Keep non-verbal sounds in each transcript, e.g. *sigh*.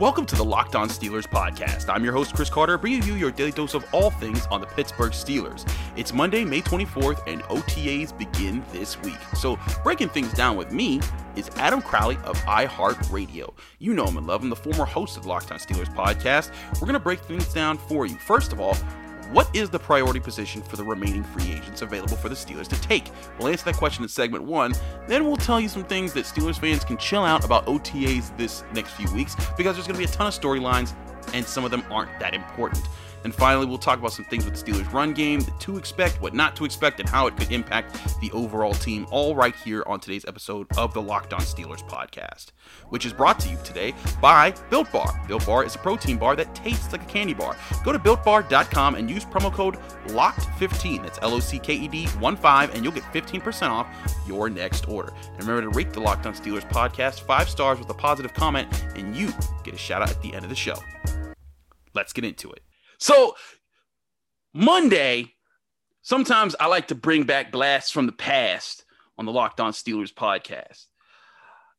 Welcome to the Locked On Steelers podcast. I'm your host, Chris Carter, bringing you your daily dose of all things on the Pittsburgh Steelers. It's Monday, May 24th, and OTAs begin this week. So, breaking things down with me is Adam Crowley of iHeartRadio. You know him and love him, the former host of the Locked On Steelers podcast. We're going to break things down for you. First of all, what is the priority position for the remaining free agents available for the Steelers to take? We'll answer that question in segment one. Then we'll tell you some things that Steelers fans can chill out about OTAs this next few weeks because there's going to be a ton of storylines and some of them aren't that important. And finally, we'll talk about some things with the Steelers' run game, to expect, what not to expect, and how it could impact the overall team, all right here on today's episode of the Locked On Steelers podcast, which is brought to you today by Built Bar. Built Bar is a protein bar that tastes like a candy bar. Go to builtbar.com and use promo code LOCKED15. That's L O C K E D 1 5, and you'll get 15% off your next order. And remember to rate the Locked On Steelers podcast five stars with a positive comment, and you get a shout out at the end of the show. Let's get into it. So Monday, sometimes I like to bring back blasts from the past on the Locked On Steelers podcast.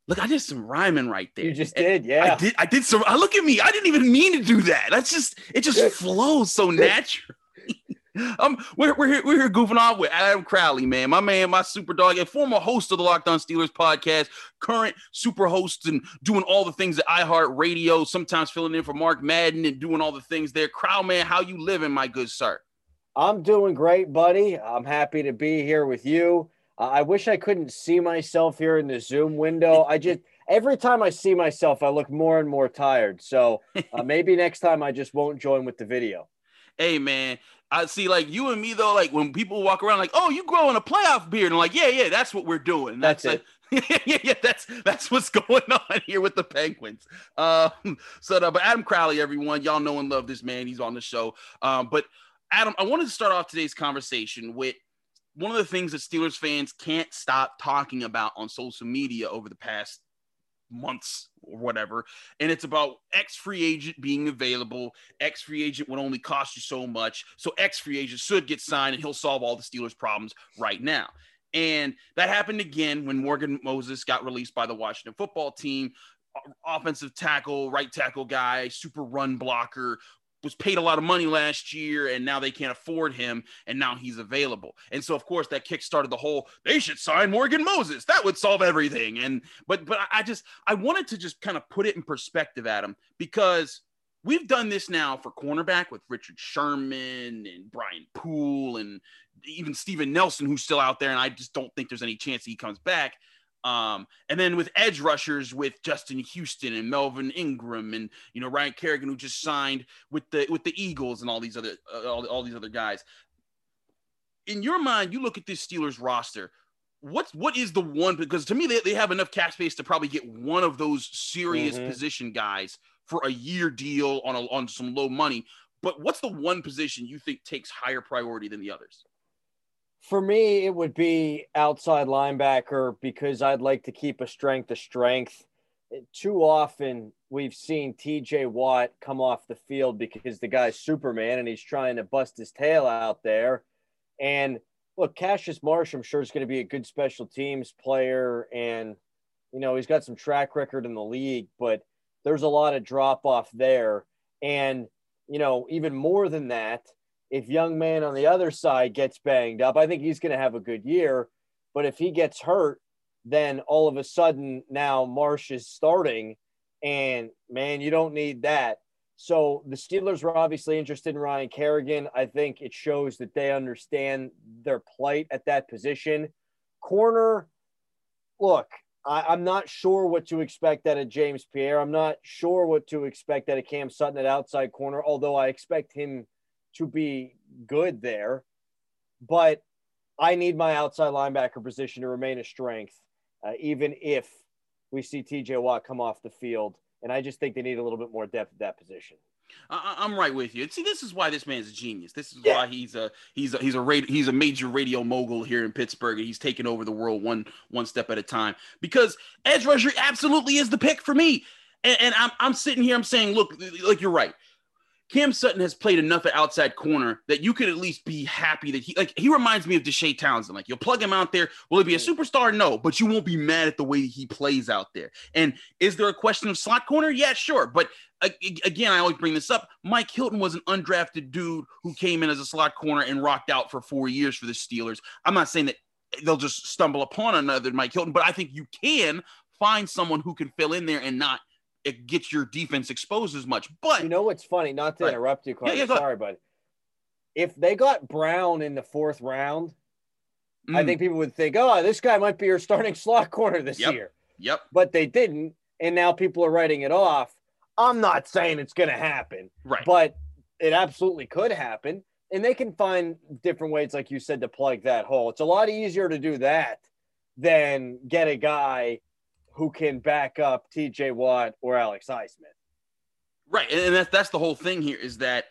Look, I did some rhyming right there. You just did, yeah. I did. I did some. I look at me. I didn't even mean to do that. That's just. It just flows so naturally. Um, we're we're here, we're here goofing off with Adam Crowley, man. My man, my super dog, and former host of the Locked On Steelers podcast, current super host and doing all the things at iHeartRadio, sometimes filling in for Mark Madden and doing all the things there. Crowd man, how you living, my good sir? I'm doing great, buddy. I'm happy to be here with you. Uh, I wish I couldn't see myself here in the Zoom window. I just every time I see myself, I look more and more tired. So uh, *laughs* maybe next time I just won't join with the video. Hey man, I see like you and me though. Like when people walk around, like, "Oh, you growing a playoff beard," and I'm like, "Yeah, yeah, that's what we're doing." That's, that's it. *laughs* yeah, yeah, that's that's what's *laughs* going on here with the Penguins. Um, so, uh, but Adam Crowley, everyone, y'all know and love this man. He's on the show. Um, but Adam, I wanted to start off today's conversation with one of the things that Steelers fans can't stop talking about on social media over the past months or whatever. And it's about X free agent being available. X free agent would only cost you so much. So X free agent should get signed and he'll solve all the Steelers' problems right now. And that happened again when Morgan Moses got released by the Washington football team. Offensive tackle, right tackle guy, super run blocker, was paid a lot of money last year and now they can't afford him and now he's available. And so of course that kick started the whole they should sign Morgan Moses. That would solve everything. And but but I just I wanted to just kind of put it in perspective Adam because we've done this now for cornerback with Richard Sherman and Brian Poole and even Steven Nelson who's still out there and I just don't think there's any chance he comes back. Um, and then with edge rushers with Justin Houston and Melvin Ingram and you know Ryan Kerrigan who just signed with the with the Eagles and all these other uh, all, all these other guys. In your mind, you look at this Steelers roster. What's what is the one? Because to me, they, they have enough cap space to probably get one of those serious mm-hmm. position guys for a year deal on a, on some low money. But what's the one position you think takes higher priority than the others? For me, it would be outside linebacker because I'd like to keep a strength of strength. Too often we've seen TJ Watt come off the field because the guy's Superman and he's trying to bust his tail out there. And look, Cassius Marsh, I'm sure is going to be a good special teams player. And, you know, he's got some track record in the league, but there's a lot of drop off there. And, you know, even more than that, if young man on the other side gets banged up, I think he's going to have a good year. But if he gets hurt, then all of a sudden now Marsh is starting, and man, you don't need that. So the Steelers were obviously interested in Ryan Kerrigan. I think it shows that they understand their plight at that position. Corner, look, I, am not sure what to expect out of James Pierre. I'm not sure what to expect out of Cam Sutton at outside corner, although I expect him – to be good there, but I need my outside linebacker position to remain a strength, uh, even if we see TJ Watt come off the field. And I just think they need a little bit more depth at that position. I, am right with you. See, this is why this man's a genius. This is yeah. why he's a he's a he's a radio, he's a major radio mogul here in Pittsburgh, and he's taking over the world one one step at a time. Because edge rusher absolutely is the pick for me. And, and I'm I'm sitting here, I'm saying, look, like you're right. Cam Sutton has played enough at outside corner that you could at least be happy that he like he reminds me of Deshea Townsend. Like you'll plug him out there. Will he be a superstar? No, but you won't be mad at the way he plays out there. And is there a question of slot corner? Yeah, sure. But again, I always bring this up. Mike Hilton was an undrafted dude who came in as a slot corner and rocked out for four years for the Steelers. I'm not saying that they'll just stumble upon another Mike Hilton, but I think you can find someone who can fill in there and not it gets your defense exposed as much. But you know what's funny? Not to right. interrupt you, Carter. Yeah, yeah, sorry, but if they got Brown in the fourth round, mm. I think people would think, "Oh, this guy might be your starting *laughs* slot corner this yep. year." Yep. But they didn't, and now people are writing it off. I'm not saying it's going to happen, right? But it absolutely could happen, and they can find different ways, like you said, to plug that hole. It's a lot easier to do that than get a guy who can back up TJ Watt or Alex Highsmith. Right. And that's that's the whole thing here is that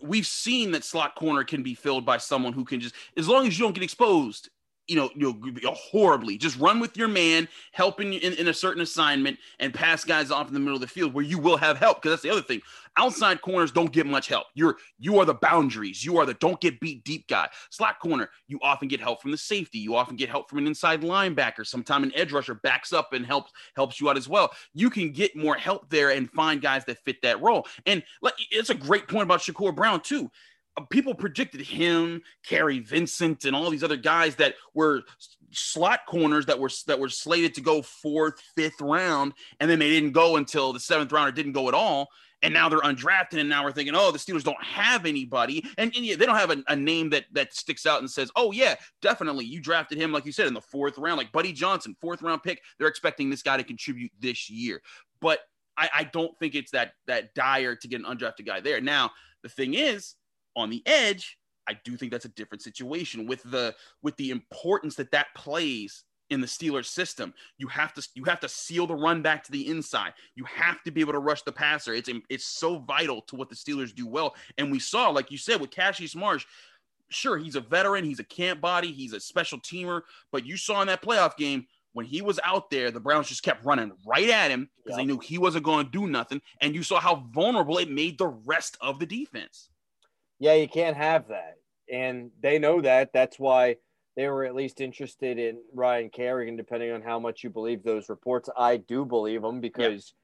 we've seen that slot corner can be filled by someone who can just as long as you don't get exposed you know, you know, horribly. Just run with your man, helping in, in a certain assignment, and pass guys off in the middle of the field where you will have help. Because that's the other thing. Outside corners don't get much help. You're you are the boundaries. You are the don't get beat deep guy. Slot corner, you often get help from the safety. You often get help from an inside linebacker. Sometime an edge rusher backs up and helps helps you out as well. You can get more help there and find guys that fit that role. And like it's a great point about Shakur Brown too Uh, people predicted him, Kary Vincent, and all these other guys that were slot corners that were that were slated to go fourth, fifth round, and then they didn't go until the seventh round or didn't go at all. And now they're undrafted, and now we're thinking, oh, the Steelers don't have anybody, and, and yeah, they don't have a, a, name that that sticks out and says, oh yeah, definitely, you drafted him like you said in the fourth round, like Buddy Johnson, fourth round pick. They're expecting this guy to contribute this year, but I, I don't think it's that that dire to get an undrafted guy there. Now the thing is, on the edge, I do think that's a different situation with the with the importance that that plays in the Steelers system. You have to you have to seal the run back to the inside. You have to be able to rush the passer. It's it's so vital to what the Steelers do well. And we saw, like you said, with Cassius Marsh. Sure, he's a veteran. He's a camp body. He's a special teamer. But you saw in that playoff game when he was out there, the Browns just kept running right at him because yep. they knew he wasn't going to do nothing. And you saw how vulnerable it made the rest of the defense yeah, you can't have that. And they know that. That's why they were at least interested in Ryan Kerrigan, depending on how much you believe those reports. I do believe them because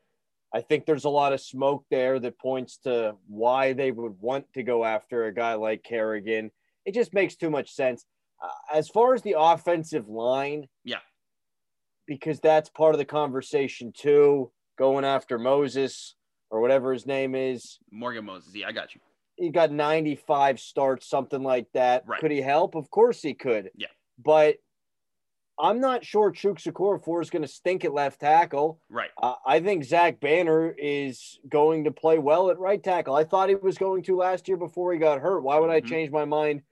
I think there's a lot of smoke there that points to why they would want to go after a guy like Kerrigan. It just makes too much sense. Uh, as far as the offensive line, yeah, because that's part of the conversation too. Going after Moses or whatever his name is, Morgan Moses. Yeah, I got you he got 95 starts, something like that. Right. Could he help? Of course he could. Yeah. But I'm not sure Chuks Okorafor is going to stink at left tackle. Right. Uh, I think Zach Banner is going to play well at right tackle. I thought he was going to last year before he got hurt. Why would I mm-hmm. change my mind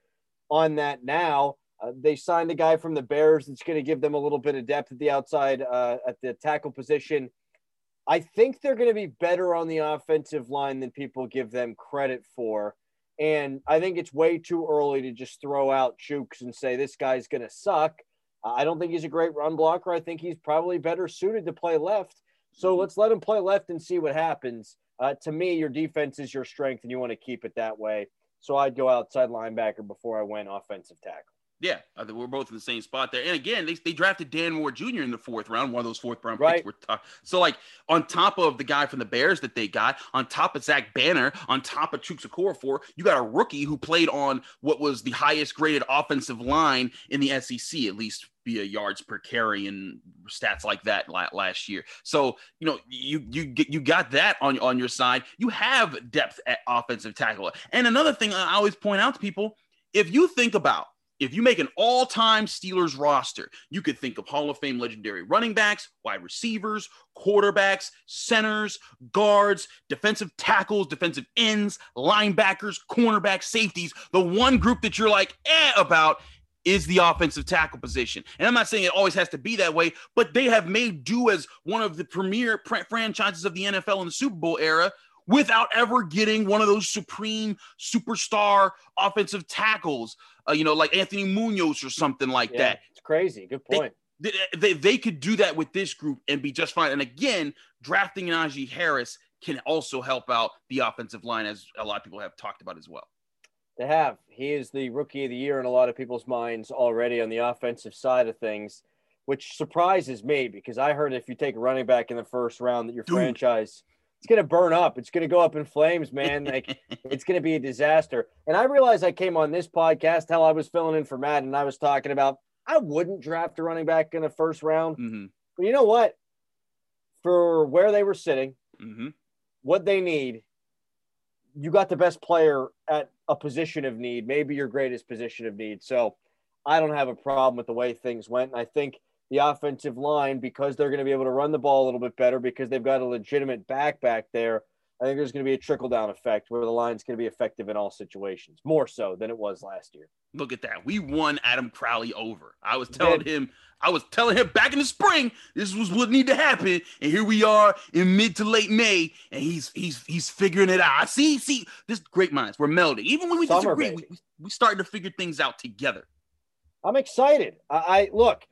on that now? Uh, they signed a guy from the Bears that's going to give them a little bit of depth at the outside uh, at the tackle position. I think they're going to be better on the offensive line than people give them credit for. And I think it's way too early to just throw out Chuks and say this guy's going to suck. I don't think he's a great run blocker. I think he's probably better suited to play left. So mm-hmm. let's let him play left and see what happens. Uh, to me, your defense is your strength, and you want to keep it that way. So I'd go outside linebacker before I went offensive tackle. Yeah, I think we're both in the same spot there. And again, they, they drafted Dan Moore Jr. in the fourth round, one of those fourth round right. picks. Were tough. So, like, on top of the guy from the Bears that they got, on top of Zach Banner, on top of Chuks Okorafor, you got a rookie who played on what was the highest graded offensive line in the SEC, at least via yards per carry and stats like that last year. So, you know, you you you got that on on your side. You have depth at offensive tackle. And another thing I always point out to people, if you think about if you make an all time Steelers roster, you could think of Hall of Fame legendary running backs, wide receivers, quarterbacks, centers, guards, defensive tackles, defensive ends, linebackers, cornerbacks, safeties. The one group that you're like, eh, about is the offensive tackle position. And I'm not saying it always has to be that way, but they have made do as one of the premier franchises of the NFL in the Super Bowl era without ever getting one of those supreme superstar offensive tackles, uh, you know, like Anthony Munoz or something like Yeah, that. It's crazy. Good point. They, they, they could do that with this group and be just fine. And again, drafting Najee Harris can also help out the offensive line, as a lot of people have talked about as well. They have. He is the rookie of the year in a lot of people's minds already on the offensive side of things, which surprises me because I heard if you take a running back in the first round that your Dude. franchise it's going to burn up. It's going to go up in flames, man. Like *laughs* it's going to be a disaster. And I realized I came on this podcast, hell, I was filling in for Matt and I was talking about I wouldn't draft a running back in the first round. hmm But you know what? For where they were sitting, hmm what they need, you got the best player at a position of need, maybe your greatest position of need. So I don't have a problem with the way things went. And I think the offensive line, because they're going to be able to run the ball a little bit better, because they've got a legitimate back back there, I think there's going to be a trickle down effect where the line's going to be effective in all situations, more so than it was last year. Look at that. We won Adam Crowley over. I was telling him, I was telling him back in the spring, this was what needed to happen. And here we are in mid to late May, and he's he's he's figuring it out. I see, see, this great minds. We're melding. Even when we Summer, disagree, we, baby. we, we starting to figure things out together. I'm excited. I, I look,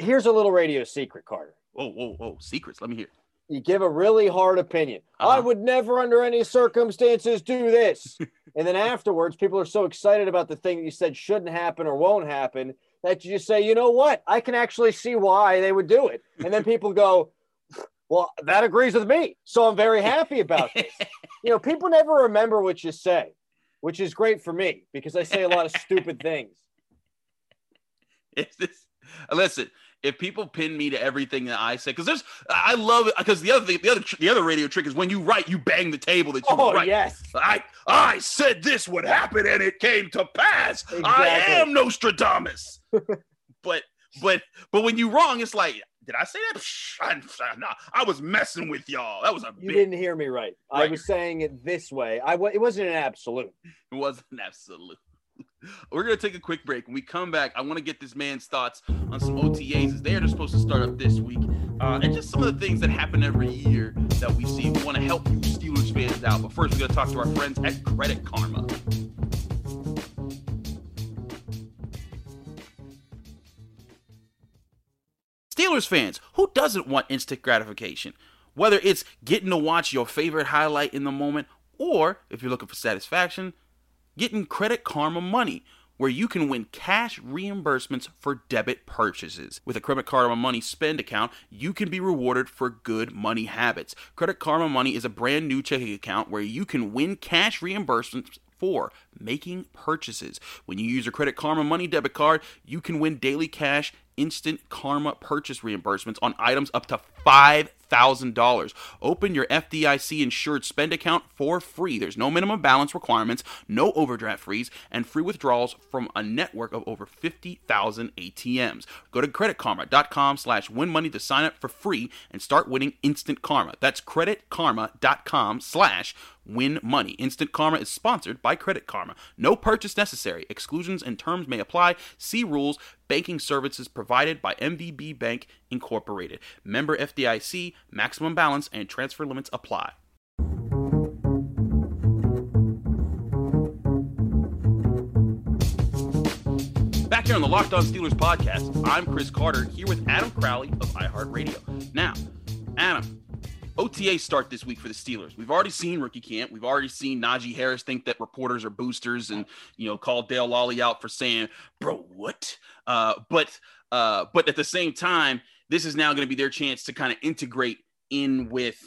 here's a little radio secret, Carter. Whoa, whoa, whoa. Secrets. Let me hear. you give a really hard opinion. Uh-huh. I would never, under any circumstances, do this. *laughs* and then afterwards, people are so excited about the thing that you said shouldn't happen or won't happen that you just say, you know what? I can actually see why they would do it. And then people go, *laughs* well, that agrees with me. So I'm very happy about this. *laughs* you know, people never remember what you say, which is great for me because I say a lot of stupid things. It's this. Listen, if people pin me to everything that I say, because there's, I love it. Because the other thing, the other, the other radio trick is when you write, you bang the table that you Oh, write. yes. I, I said this would happen, and it came to pass. I Exactly. am Nostradamus. *laughs* but, but, but when you wrong, it's like, did I say that? I, nah, I was messing with y'all. That was a You bit. didn't hear me right. I was saying it this way. I it wasn't an absolute. It wasn't absolute. We're gonna take a quick break. When we come back, I want to get this man's thoughts on some OTAs as they are supposed to start up this week, uh, and just some of the things that happen every year that we see. We want to help you Steelers fans out, but first we're gonna talk to our friends at Credit Karma. Steelers fans, who doesn't want instant gratification? Whether it's getting to watch your favorite highlight in the moment, or if you're looking for satisfaction, getting Credit Karma money, where you can win cash reimbursements for debit purchases. With a Credit Karma Money spend account, you can be rewarded for good money habits. Credit Karma Money is a brand new checking account where you can win cash reimbursements for making purchases. When you use your Credit Karma Money debit card, you can win daily cash instant karma purchase reimbursements on items up to $5,000. Open your FDIC insured spend account for free. There's no minimum balance requirements, no overdraft fees, and free withdrawals from a network of over 50,000 ATMs. Go to creditkarma.com slash win money to sign up for free and start winning instant karma. That's creditkarma.com slash win money. Instant Karma is sponsored by Credit Karma. No purchase necessary. Exclusions and terms may apply. See rules. Banking services provided by MVB Bank Incorporated. Member FDIC. Maximum balance and transfer limits apply. Back here on the Locked On Steelers podcast, I'm Chris Carter here with Adam Crowley of iHeartRadio. Now, Adam, OTA start this week for the Steelers. We've already seen rookie camp. We've already seen Najee Harris think that reporters are boosters and you know call Dale Lolley out for saying, "Bro, what?" Uh, but uh, but at the same time, this is now going to be their chance to kind of integrate in with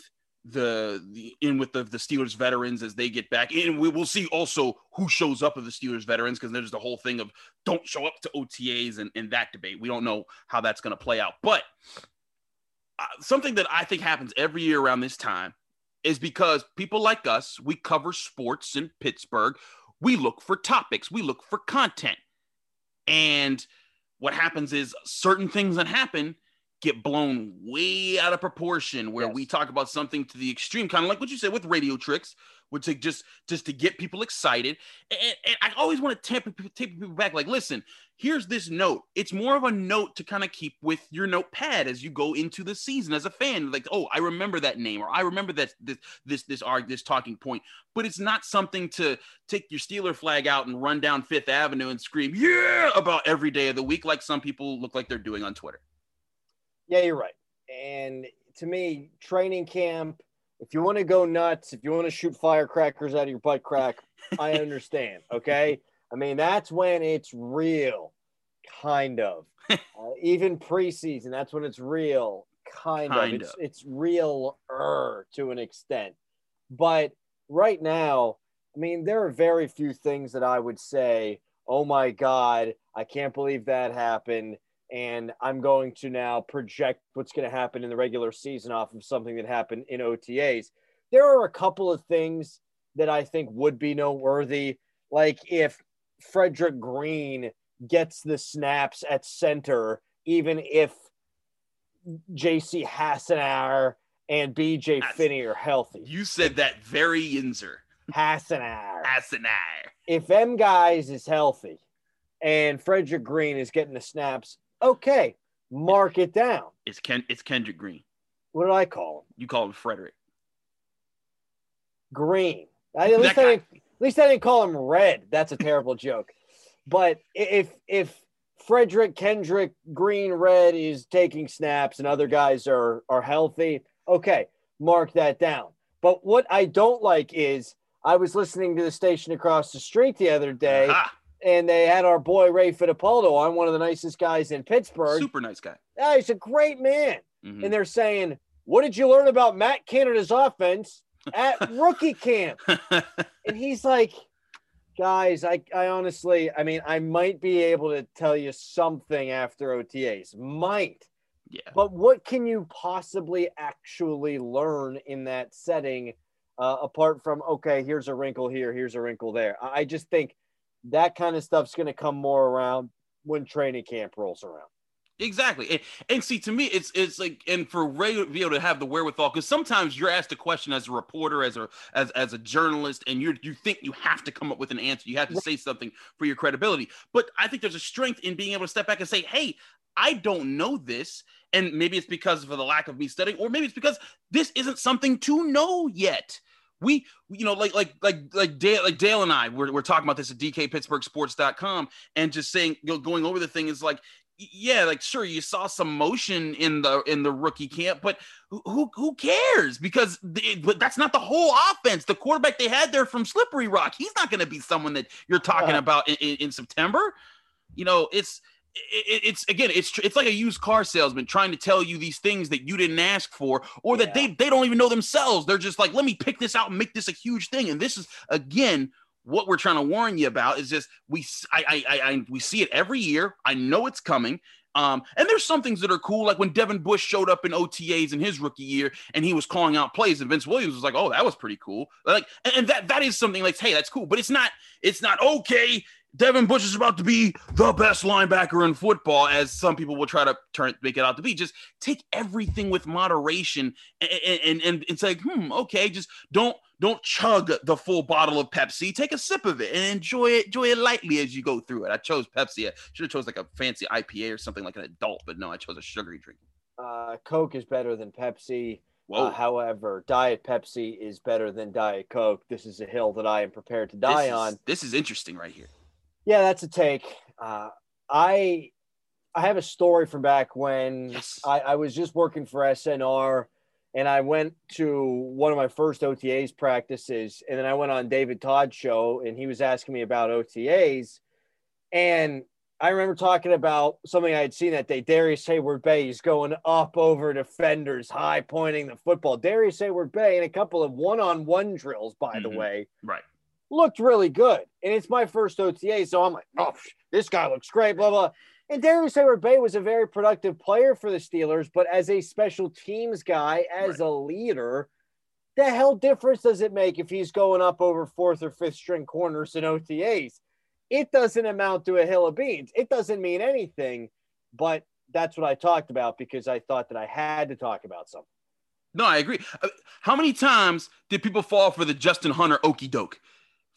the, the in with the, the Steelers veterans as they get back. And we will see also who shows up of the Steelers veterans because there's the whole thing of don't show up to OTAs and, and that debate. We don't know how that's going to play out, but something that I think happens every year around this time is because people like us, we cover sports in Pittsburgh. We look for topics, we look for content. And what happens is certain things that happen get blown way out of proportion where Yes. we talk about something to the extreme kind of like what you said with radio tricks which like just just to get people excited. And, and i always want to take, take people back like listen here's this note. It's more of a note to kind of keep with your notepad as you go into the season as a fan. Like oh i remember that name or i remember that this this this arg this talking point. But it's not something to take your steeler flag out and run down fifth avenue and scream yeah! about every day of the week like some people look like they're doing on twitter. Yeah, you're right. And to me, training camp, if you want to go nuts, if you want to shoot firecrackers out of your butt crack, I *laughs* understand. Okay. I mean, that's when it's real, kind of. *laughs* uh, even preseason, that's when it's real, kind, Kind of. It's, it's real to an extent. But right now, I mean, there are very few things that I would say, oh my God, I can't believe that happened and I'm going to now project what's going to happen in the regular season off of something that happened in OTAs. There are a couple of things that I think would be noteworthy, like if Frederick Green gets the snaps at center, even if JC Hassanar and BJ That's- Finney are healthy. you said that very yinzer Hassanar. asinine if M guys is healthy and Frederick Green is getting the snaps, okay, mark it down. it's ken it's kendrick green What did I call him? you call him frederick Green. I, at least I didn't, at least I didn't call him red. That's a terrible *laughs* joke. But if if Frederick Kendrick Green Red is taking snaps and other guys are are healthy, okay, mark that down. But what I don't like is I was listening to the station across the street the other day, Aha, and they had our boy Ray Fittipaldo on, one of the nicest guys in Pittsburgh. super nice guy Ah, he's a great man. Mhm. And they're saying, What did you learn about Matt Canada's offense at *laughs* rookie camp? *laughs* And he's like, Guys, I, I honestly, I mean, I might be able to tell you something after OTAs. Might. yeah But what can you possibly actually learn in that setting uh, apart from, okay, here's a wrinkle here, here's a wrinkle there? I just think that kind of stuff's going to come more around when training camp rolls around. Exactly, and, and see, to me, it's it's like, and for Ray to be able to have the wherewithal, because sometimes you're asked a question as a reporter, as a as as a journalist, and you you think you have to come up with an answer, you have to say something for your credibility. But I think there's a strength in being able to step back and say, "Hey, I don't know this," and maybe it's because of the lack of me studying, or maybe it's because this isn't something to know yet. We, you know, like like like like Dale, like Dale and I, we're, we're talking about this at DKPittsburghSports.com, and just saying, you know, going over the thing is like yeah, like sure, you saw some motion in the in the rookie camp, but who who, who cares? Because the, but that's not the whole offense. The quarterback they had there from Slippery Rock, he's not going to be someone that you're talking about in, in, in September. You know, it's it, it's again, it's it's like a used car salesman trying to tell you these things that you didn't ask for, or that Yeah. they they don't even know themselves. They're just like, let me pick this out and make this a huge thing. And this is again what we're trying to warn you about is just we I, I I I we see it every year. I know it's coming. Um, and there's some things that are cool, like when Devin Bush showed up in OTAs in his rookie year and he was calling out plays, and Vince Williams was like, "Oh, that was pretty cool." Like, and, and that that is something like, "Hey, that's cool," but it's not it's not okay. Devin Bush is about to be the best linebacker in football, as some people will try to turn make it out to be. Just take everything with moderation and and and, and say, "Hmm, okay." Just don't don't chug the full bottle of Pepsi. Take a sip of it and enjoy it. Enjoy it lightly as you go through it. I chose Pepsi. I should have chose like a fancy IPA or something like an adult, but no, I chose a sugary drink. Uh, Coke is better than Pepsi. Uh, however, Diet Pepsi is better than Diet Coke. This is a hill that I am prepared to die this is, on. This is interesting right here. Yeah, that's a take. Uh, I I have a story from back when Yes. I, I was just working for SNR and I went to one of my first OTAs practices and then I went on David Todd's show and he was asking me about OTAs and I remember talking about something I had seen that day. Darrius Heyward-Bey is going up over defenders, high pointing the football. Darrius Heyward-Bey in a couple of one-on-one drills, by the Mhm. way, Right. Looked really good. And it's my first OTA. So I'm like, oh, this guy looks great, blah, blah. And Darrius Heyward-Bey was a very productive player for the Steelers, but as a special teams guy, as a leader, the hell difference does it make if he's going up over fourth or fifth string corners in OTAs? It doesn't amount to a hill of beans. It doesn't mean anything, but that's what I talked about because I thought that I had to talk about something. No, I agree. Uh, how many times did people fall for the Justin Hunter okey doke?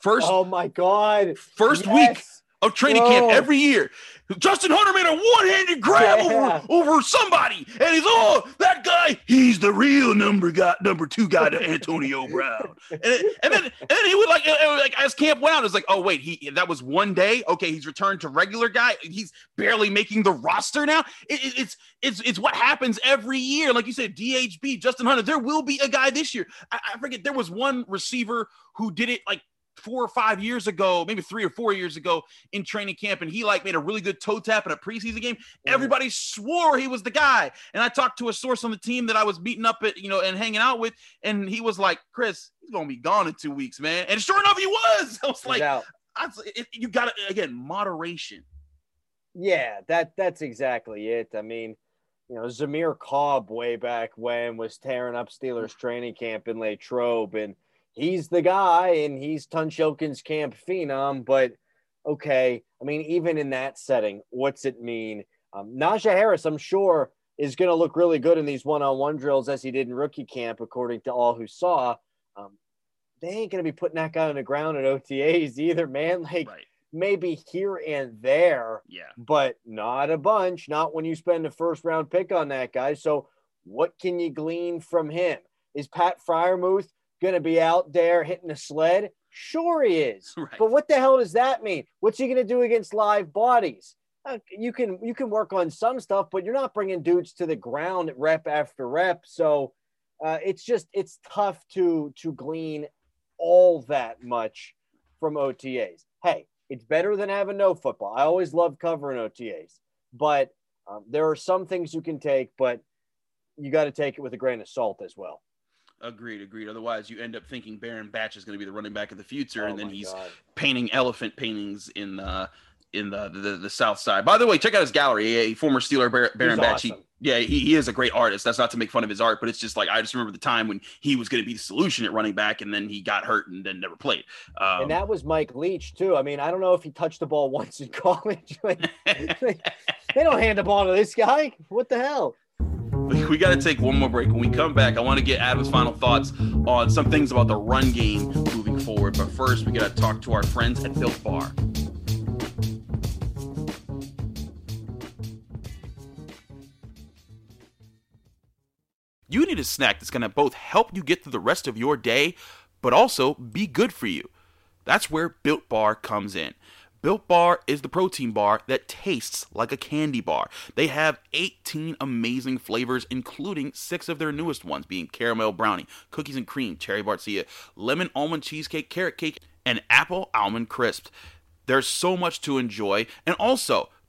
First, oh my god, first yes. week of training camp every year. Justin Hunter made a one-handed grab yeah. over, over somebody, and he's oh that guy, he's the real number guy, number two guy to Antonio *laughs* Brown. And, and then and then he would like like as camp went out, it's like oh wait, he that was one day. Okay, he's returned to regular guy. He's barely making the roster now. It, it, it's it's it's what happens every year. Like you said, DHB, Justin Hunter. There will be a guy this year. I, I forget there was one receiver who did it like four or five years ago, maybe three or four years ago in training camp, and he like made a really good toe tap in a preseason game. Mm. Everybody swore he was the guy. And I talked to a source on the team that I was meeting up at, you know, and hanging out with, and he was like, Chris, he's gonna be gone in two weeks, man. And sure enough, he was. *laughs* I was like, I, it, you got to again moderation. Yeah, that that's exactly it. I mean, you know, Zamir Cobb way back when was tearing up Steelers training camp in Latrobe and he's the guy and he's Tunch Ilkin's camp phenom. But okay, I mean, even in that setting, what's it mean? Um, Najee Harris, I'm sure, is going to look really good in these one-on-one drills as he did in rookie camp, according to all who saw. Um, they ain't going to be putting that guy on the ground at OTAs either, man. *laughs* Like right. maybe here and there, yeah, but not a bunch. Not when you spend a first-round pick on that guy. So, what can you glean from him? Is Pat Freiermuth going to be out there hitting a sled? Sure, he is. *laughs* Right. But what the hell does that mean? What's he going to do against live bodies? Uh, you can you can work on some stuff, but you're not bringing dudes to the ground rep after rep. So uh, it's just it's tough to to glean all that much from OTAs. Hey, it's better than having no football. I always love covering OTAs, but um, there are some things you can take, but you got to take it with a grain of salt as well. Agreed, agreed. Otherwise, you end up thinking Baron Batch is going to be the running back of the future, oh and then he's God. painting elephant paintings in the in the, the, the South Side. By the way, check out his gallery. A former Steeler Baron Batch. Awesome. He, yeah, he, he is a great artist. That's not to make fun of his art, but it's just like I just remember the time when he was going to be the solution at running back, and then he got hurt and then never played. Um, and that was Mike Leach too. I mean, I don't know if he touched the ball *laughs* once in college. like, *laughs* they don't hand the ball to this guy. What the hell? *laughs* we got to take one more break. When we come back, I want to get Adam's final thoughts on some things about the run game moving forward. But first, we got to talk to our friends at Built Bar. You need a snack that's going to both help you get through the rest of your day, but also be good for you. That's where Built Bar comes in. Built Bar is the protein bar that tastes like a candy bar. They have 18 amazing flavors, including six of their newest ones, being caramel brownie, cookies and cream, cherry barcia, lemon almond cheesecake, carrot cake, and apple almond crisp. There's so much to enjoy, and also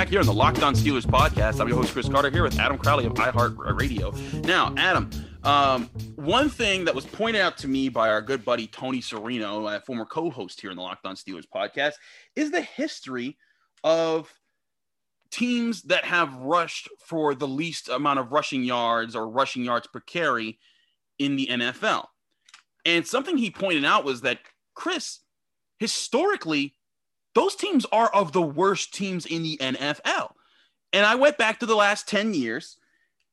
Back here on the Locked On Steelers podcast, I'm your host Chris Carter here with Adam Crowley of iHeartRadio. Now, Adam, um, one thing that was pointed out to me by our good buddy Tony Serino, a former co-host here in the Locked On Steelers podcast, is the history of teams that have rushed for the least amount of rushing yards or rushing yards per carry in the NFL. And something he pointed out was that Chris, historically, those teams are of the worst teams in the NFL. And I went back to the last 10 years.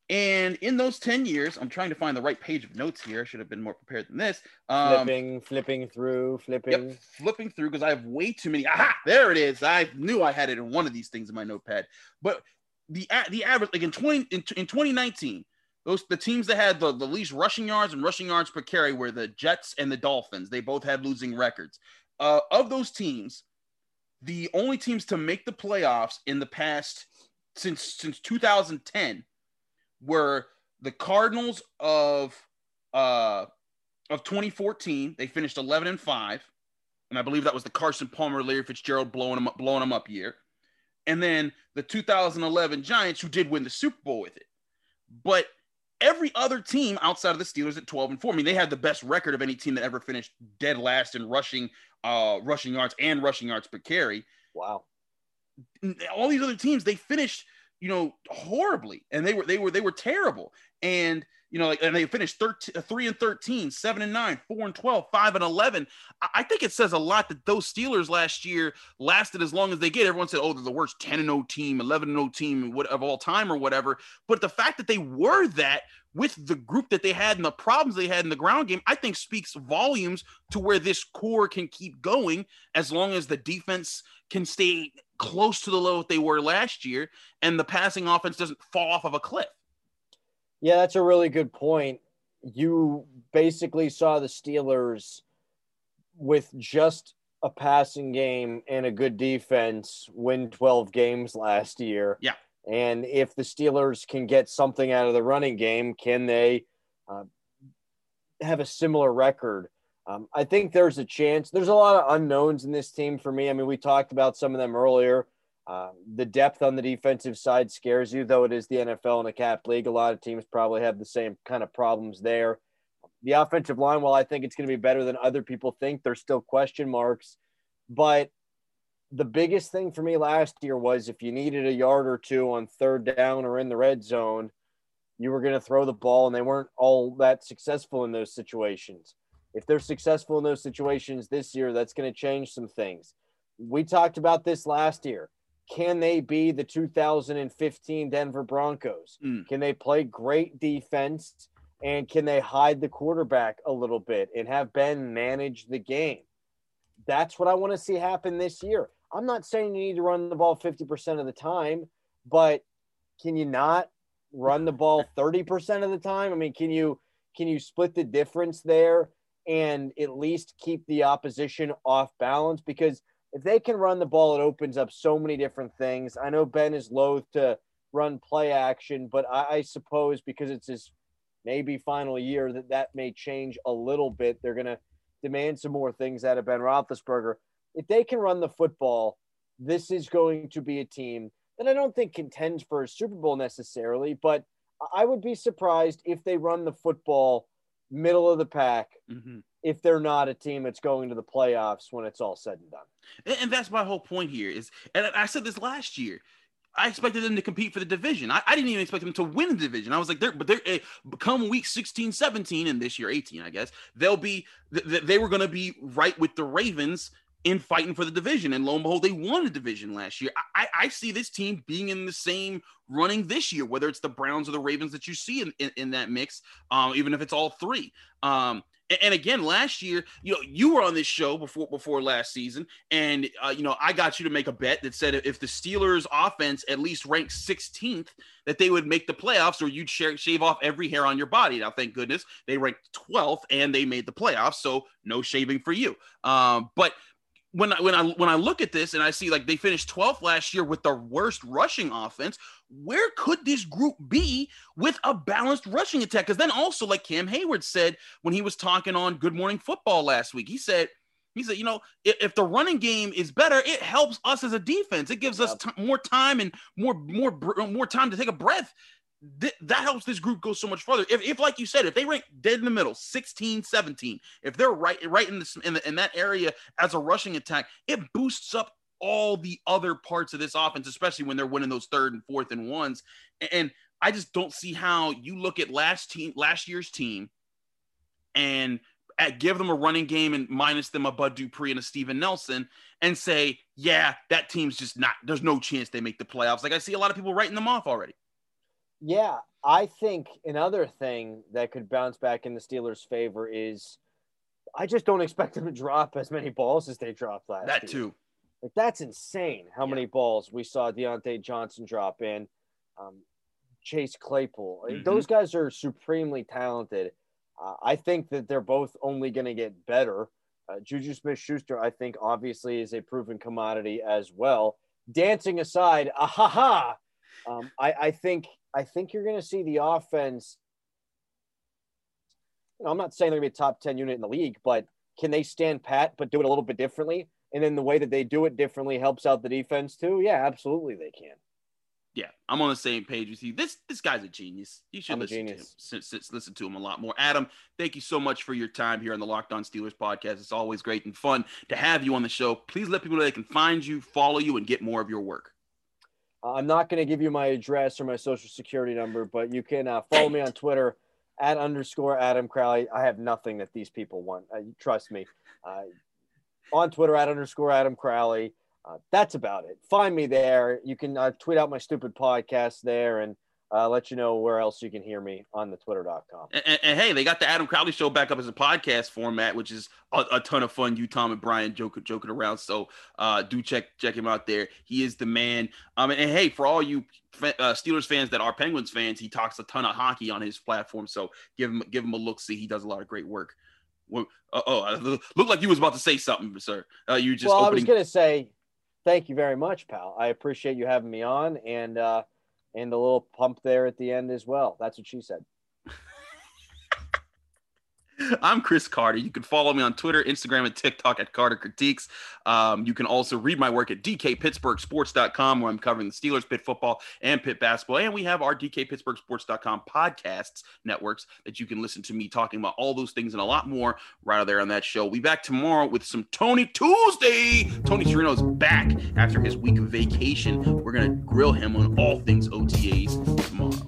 And in those 10 years, I'm trying to find the right page of notes here. I should have been more prepared than this. Um, flipping, flipping through, flipping. Yep, flipping through because I have way too many. Aha, there it is. I knew I had it in one of these things in my notepad. But the the average, like in 20 in, in 2019, those the teams that had the, the least rushing yards and rushing yards per carry were the Jets and the Dolphins. They both had losing records. Uh, of those teams, the only teams to make the playoffs in the past since since 2010 were the Cardinals of uh of 2014. They finished 11 and 5. and I believe that was the Carson Palmer, Larry Fitzgerald blowing them up, blowing him up year, and then the 2011 Giants who did win the Super Bowl with it. But every other team outside of the Steelers at 12 and 4. I mean, they had the best record of any team that ever finished dead last in rushing, uh, rushing yards and rushing yards per carry. Wow. All these other teams, they finished, you know, horribly, and they were they were they were terrible. And you know, like, and they finished 13, uh, 3 and 13, 7 and 9, 4 and 12, 5 and 11. I think it says a lot that those Steelers last year lasted as long as they get. Everyone said, oh, they're the worst 10 and 0 team, 11 and 0 team of all time or whatever. But the fact that they were that with the group that they had and the problems they had in the ground game, I think speaks volumes to where this core can keep going as long as the defense can stay close to the level they were last year and the passing offense doesn't fall off of a cliff. Yeah, that's a really good point. You basically saw the Steelers with just a passing game and a good defense win 12 games last year. Yeah. And if the Steelers can get something out of the running game, can they uh, have a similar record? Um, I think there's a chance. There's a lot of unknowns in this team for me. I mean, we talked about some of them earlier. Uh, the depth on the defensive side scares you, though it is the NFL and a cap league. A lot of teams probably have the same kind of problems there. The offensive line, while I think it's going to be better than other people think, there's still question marks. But the biggest thing for me last year was if you needed a yard or two on third down or in the red zone, you were going to throw the ball, and they weren't all that successful in those situations. If they're successful in those situations this year, that's going to change some things. We talked about this last year can they be the 2015 Denver Broncos? Mm. Can they play great defense and can they hide the quarterback a little bit and have Ben manage the game? That's what I want to see happen this year. I'm not saying you need to run the ball 50% of the time, but can you not run the ball *laughs* 30% of the time? I mean, can you can you split the difference there and at least keep the opposition off balance because if they can run the ball, it opens up so many different things. I know Ben is loath to run play action, but I, I suppose because it's his maybe final year that that may change a little bit. They're going to demand some more things out of Ben Roethlisberger. If they can run the football, this is going to be a team that I don't think contends for a Super Bowl necessarily, but I would be surprised if they run the football middle of the pack mm-hmm if they're not a team that's going to the playoffs when it's all said and done. And, that's my whole point here is, and I said this last year. I expected them to compete for the division. I, I, didn't even expect them to win the division. I was like, they're, but they're uh, come week 16, 17, and this year 18, I guess they'll be, th- they were going to be right with the Ravens in fighting for the division. And lo and behold, they won the division last year. I, I see this team being in the same running this year, whether it's the Browns or the Ravens that you see in, in, in that mix, um, even if it's all three. Um, and again, last year, you know, you were on this show before before last season, and uh, you know, I got you to make a bet that said if the Steelers' offense at least ranked 16th, that they would make the playoffs, or you'd shave off every hair on your body. Now, thank goodness, they ranked 12th and they made the playoffs, so no shaving for you. Um, but when I, when I when I look at this and I see like they finished 12th last year with the worst rushing offense, where could this group be with a balanced rushing attack? Because then also, like Cam Hayward said when he was talking on Good Morning Football last week, he said he said, you know, if, if the running game is better, it helps us as a defense. It gives yep. us t- more time and more more more time to take a breath th- that helps this group go so much further. If, if, like you said, if they rank dead in the middle, 16, 17, if they're right, right in this, in, the, in that area as a rushing attack, it boosts up all the other parts of this offense, especially when they're winning those third and fourth and ones. And I just don't see how you look at last team, last year's team, and at, give them a running game and minus them a Bud Dupree and a Steven Nelson, and say, yeah, that team's just not. There's no chance they make the playoffs. Like I see a lot of people writing them off already. Yeah, I think another thing that could bounce back in the Steelers' favor is I just don't expect them to drop as many balls as they dropped last that year. too. Like that's insane how yeah. many balls we saw Diontae Johnson drop in. Um, Chase Claypool. Mm-hmm. Those guys are supremely talented. Uh, I think that they're both only going to get better. Uh, Juju Smith Schuster, I think, obviously is a proven commodity as well. Dancing aside, ah ha ha. Um, I, I think I think you're going to see the offense. I'm not saying they're going to be a top 10 unit in the league, but can they stand pat but do it a little bit differently? And then the way that they do it differently helps out the defense too. Yeah, absolutely they can. Yeah, I'm on the same page with you. This this guy's a genius. You should listen to him. Since, listen to him a lot more. Adam, thank you so much for your time here on the Locked On Steelers podcast. It's always great and fun to have you on the show. Please let people know they can find you, follow you, and get more of your work. I'm not going to give you my address or my social security number, but you can uh, follow me on Twitter at underscore Adam Crowley. I have nothing that these people want. Uh, trust me. Uh, on Twitter at underscore Adam Crowley. Uh, that's about it. Find me there. You can uh, tweet out my stupid podcast there and uh, let you know where else you can hear me on the twitter.com. And, and, and, hey, they got the Adam Crowley show back up as a podcast format, which is a, a ton of fun. You, Tom, and Brian joking, joking around. So uh, do check check him out there. He is the man. Um, and, and hey, for all you uh, Steelers fans that are Penguins fans, he talks a ton of hockey on his platform. So give him give him a look. See, he does a lot of great work. Well, uh, oh, looked like you was about to say something, sir. Uh, you just well, opening... I was going to say thank you very much, pal. I appreciate you having me on and uh, and the little pump there at the end as well. That's what she said. I'm Chris Carter. You can follow me on Twitter, Instagram, and TikTok at Carter Critiques. Um, you can also read my work at DKPittsburghSports.com, where I'm covering the Steelers, Pitt football, and Pitt basketball. And we have our DKPittsburghSports.com podcasts networks that you can listen to me talking about all those things and a lot more right out there on that show. We'll be back tomorrow with some Tony Tuesday. Tony Serino is back after his week of vacation. We're going to grill him on all things OTAs tomorrow.